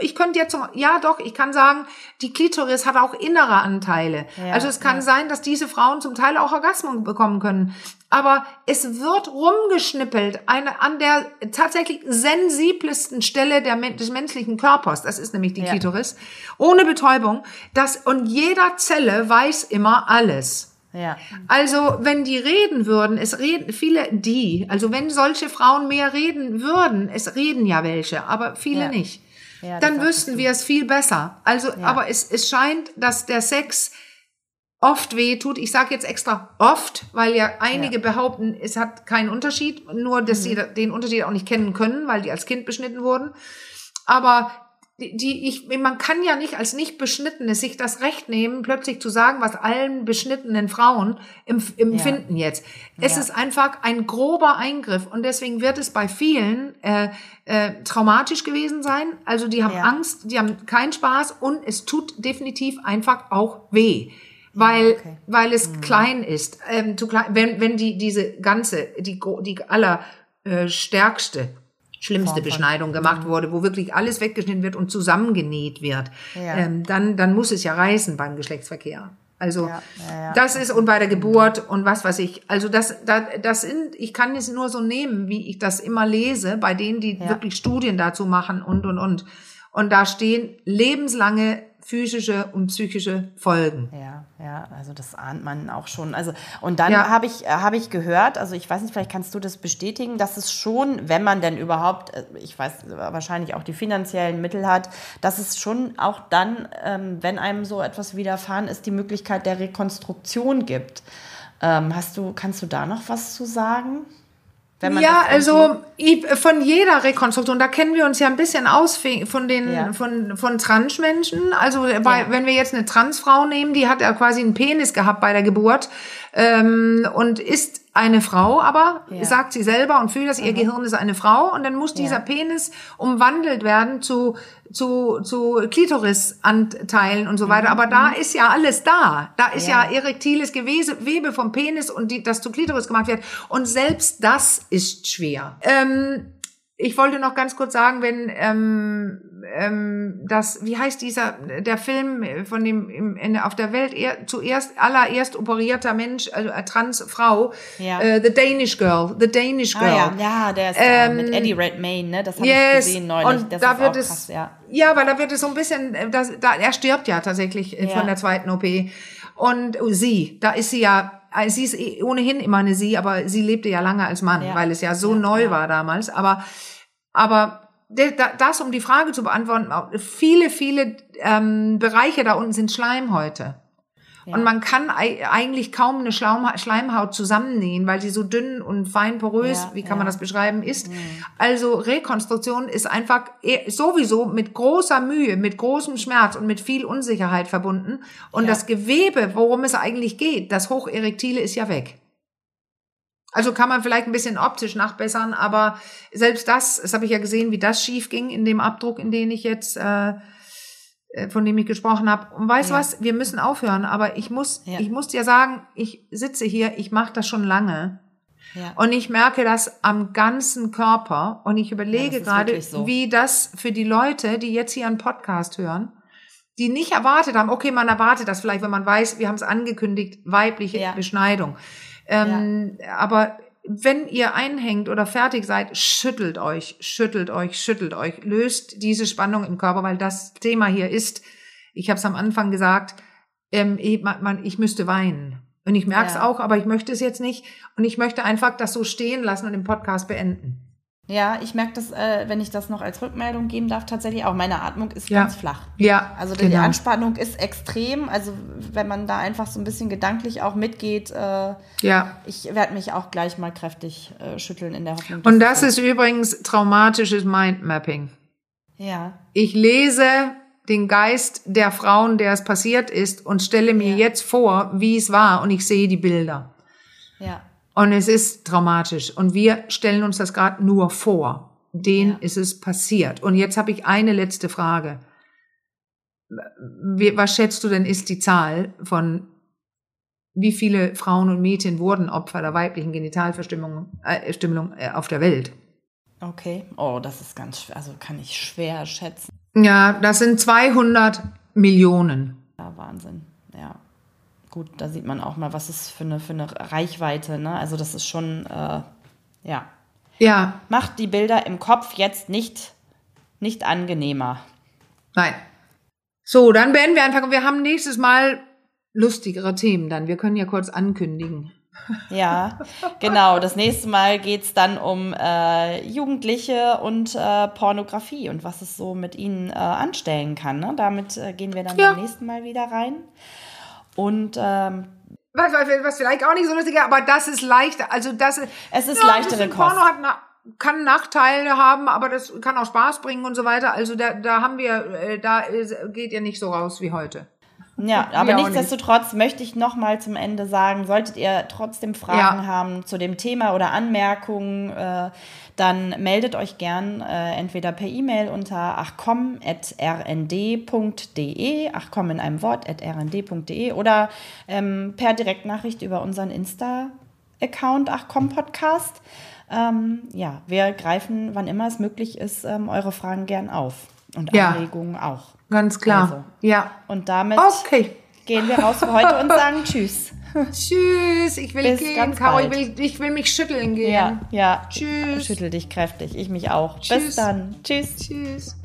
ich könnte jetzt, zum, ja doch, ich kann sagen, die Klitoris hat auch innere Anteile. Ja, also es kann ja. sein, dass diese Frauen zum Teil auch Orgasmen bekommen können. Aber es wird rumgeschnippelt eine, an der tatsächlich sensibelsten Stelle der, des menschlichen Körpers. Das ist nämlich die Ja. Klitoris. Ohne Betäubung. Das, und jeder Zelle weiß immer alles. Ja. Also, wenn die reden würden, es reden viele die, also wenn solche Frauen mehr reden würden, es reden ja welche, aber viele Ja. nicht, Ja, dann wüssten wir es viel besser. Also, aber es, es scheint, dass der Sex oft weh tut. Ich sage jetzt extra oft, weil ja einige behaupten, es hat keinen Unterschied, nur dass Mhm. sie den Unterschied auch nicht kennen können, weil die als Kind beschnitten wurden. Aber die, die ich, man kann ja nicht als nicht beschnittene sich das Recht nehmen, plötzlich zu sagen, was allen beschnittenen Frauen empf empfinden jetzt. Es Ja. ist einfach ein grober Eingriff und deswegen wird es bei vielen äh, äh, traumatisch gewesen sein. Also die haben Ja. Angst, die haben keinen Spaß und es tut definitiv einfach auch weh. Weil, okay. weil es klein ist, ähm, zu klein, wenn, wenn die, diese ganze, die, die aller äh, stärkste, schlimmste von- Beschneidung gemacht wurde, wo wirklich alles weggeschnitten wird und zusammengenäht wird, Ja. ähm, dann, dann muss es ja reißen beim Geschlechtsverkehr. Also Ja, ja, das ist und bei der Geburt und was weiß ich. Also das, das, das sind, ich kann es nur so nehmen, wie ich das immer lese, bei denen, die wirklich Studien dazu machen und und und. Und da stehen lebenslange physische und psychische Folgen. Ja, ja, also das ahnt man auch schon. Also und dann Ja. habe ich äh, habe ich gehört, also ich weiß nicht, vielleicht kannst du das bestätigen, dass es schon, wenn man denn überhaupt, äh, ich weiß wahrscheinlich auch die finanziellen Mittel hat, dass es schon auch dann, ähm, wenn einem so etwas widerfahren ist, die Möglichkeit der Rekonstruktion gibt. Ähm, hast du, kannst du da noch was zu sagen? Ja, also von jeder Rekonstruktion, da kennen wir uns ja ein bisschen aus von den Ja. von von Transmenschen. Also bei, Ja. wenn wir jetzt eine Transfrau nehmen, die hat ja quasi einen Penis gehabt bei der Geburt ähm, und ist eine Frau, aber Ja. sagt sie selber und fühlt, dass ihr Gehirn ist eine Frau und dann muss dieser Ja. Penis umwandelt werden zu zu zu Klitorisanteilen und so weiter. Aber da ist ja alles da. Da ist ja, Mhm. Ja. erektiles Gewebe Webe vom Penis und die, das zu Klitoris gemacht wird. Und selbst das ist schwer. Ähm, ich wollte noch ganz kurz sagen, wenn ähm, ähm, das, wie heißt dieser, der Film von dem im, in, auf der Welt er, zuerst allererst operierter Mensch, also äh, Transfrau, Ja. äh, The Danish Girl, The Danish Girl. Ah, ja, ja, der ist äh, mit Eddie Redmayne, ne? Das habe ich Yes, gesehen neulich. und das da ist wird auch es, krass, ja. ja, weil da wird es so ein bisschen, äh, das, da, er stirbt ja tatsächlich äh, Ja. von der zweiten OP. Und oh, sie, da ist sie ja, äh, sie ist eh ohnehin immer eine sie, aber sie lebte ja lange als Mann, Ja. weil es ja so Ja, neu war damals. Aber, aber das, um die Frage zu beantworten, viele, viele ähm, Bereiche da unten sind Schleimhäute. Ja. Und man kann ei- eigentlich kaum eine Schleimhaut zusammennähen, weil sie so dünn und fein porös, Ja, wie kann man ja. das beschreiben, ist. Also Rekonstruktion ist einfach eh- sowieso mit großer Mühe, mit großem Schmerz und mit viel Unsicherheit verbunden. Und das Gewebe, worum es eigentlich geht, das Hocherektile ist ja weg. Also kann man vielleicht ein bisschen optisch nachbessern, aber selbst das, das habe ich ja gesehen, wie das schief ging in dem Abdruck, in den ich jetzt, äh, von dem ich gesprochen habe. Und weißt du Ja. was, wir müssen aufhören, aber ich muss, Ja. ich muss dir sagen, ich sitze hier, ich mache das schon lange. Ja. Und ich merke das am ganzen Körper. Und ich überlege gerade, so. wie das für die Leute, die jetzt hier einen Podcast hören, die nicht erwartet haben, okay, man erwartet das vielleicht, wenn man weiß, wir haben es angekündigt, weibliche. Beschneidung. Ähm, Aber wenn ihr einhängt oder fertig seid, schüttelt euch, schüttelt euch, schüttelt euch, löst diese Spannung im Körper, weil das Thema hier ist, ich habe es am Anfang gesagt, ähm, ich, man, man, ich müsste weinen. Und ich merke es Ja. auch, aber ich möchte es jetzt nicht. Und ich möchte einfach das so stehen lassen und den Podcast beenden. Ja, ich merke das, äh, wenn ich das noch als Rückmeldung geben darf, tatsächlich auch. Meine Atmung ist Ja. ganz flach. Ja, Also die genau. Anspannung ist extrem. Also wenn man da einfach so ein bisschen gedanklich auch mitgeht, äh, Ja. ich werde mich auch gleich mal kräftig äh, schütteln in der Hoffnung. Und das ist übrigens traumatisches Mindmapping. ja, Ich lese den Geist der Frauen, der es passiert ist, und stelle mir Ja. jetzt vor, wie es war, und ich sehe die Bilder. ja, Und es ist traumatisch. Und wir stellen uns das gerade nur vor. Denen Ja. ist es passiert. Und jetzt habe ich eine letzte Frage. Wie, was schätzt du denn ist die Zahl von wie viele Frauen und Mädchen wurden Opfer der weiblichen Genitalverstümmelung äh, Stümmelung, äh, auf der Welt? okay. Oh, das ist ganz schwer. Also kann ich schwer schätzen. Ja, das sind 200 Millionen. Ja, Wahnsinn. Ja. Gut, da sieht man auch mal, was es für eine, für eine Reichweite, ne? Also das ist schon, äh, ja. Ja, Macht die Bilder im Kopf jetzt nicht, nicht angenehmer. nein. So, dann beenden wir einfach. Wir haben nächstes Mal lustigere Themen dann. Wir können ja kurz ankündigen. Ja, genau. Das nächste Mal geht es dann um äh, Jugendliche und äh, Pornografie und was es so mit ihnen äh, anstellen kann. Ne? Damit äh, gehen wir dann Ja. beim nächsten Mal wieder rein. Und ähm, Was, was, was vielleicht auch nicht so lustig ist, aber das ist leichter. Also das ist, Es ist ja, leichtere bisschen Porno Kost. hat na, kann Nachteile haben, aber das kann auch Spaß bringen und so weiter. Also da, da haben wir, äh, da geht ihr nicht so raus wie heute. Ja, aber auch nicht. nichtsdestotrotz möchte ich noch mal zum Ende sagen, solltet ihr trotzdem Fragen Ja. haben zu dem Thema oder Anmerkungen, äh, dann meldet euch gern äh, entweder per E-Mail unter achcom.rnd.de, achcom in einem Wort, at rnd.de oder ähm, per Direktnachricht über unseren Insta-Account achcom Podcast. Ähm, ja, wir greifen, wann immer es möglich ist, ähm, eure Fragen gern auf und Ja. Anregungen auch. Ganz klar. Also. Ja. Und damit Okay. gehen wir raus für heute und sagen Tschüss. Tschüss. Ich will Bis gehen, Caro. Ich will, ich will mich schütteln gehen. Ja, ja. Tschüss. Schüttel dich kräftig. Ich mich auch. Bis Tschüss. dann. Tschüss. Tschüss.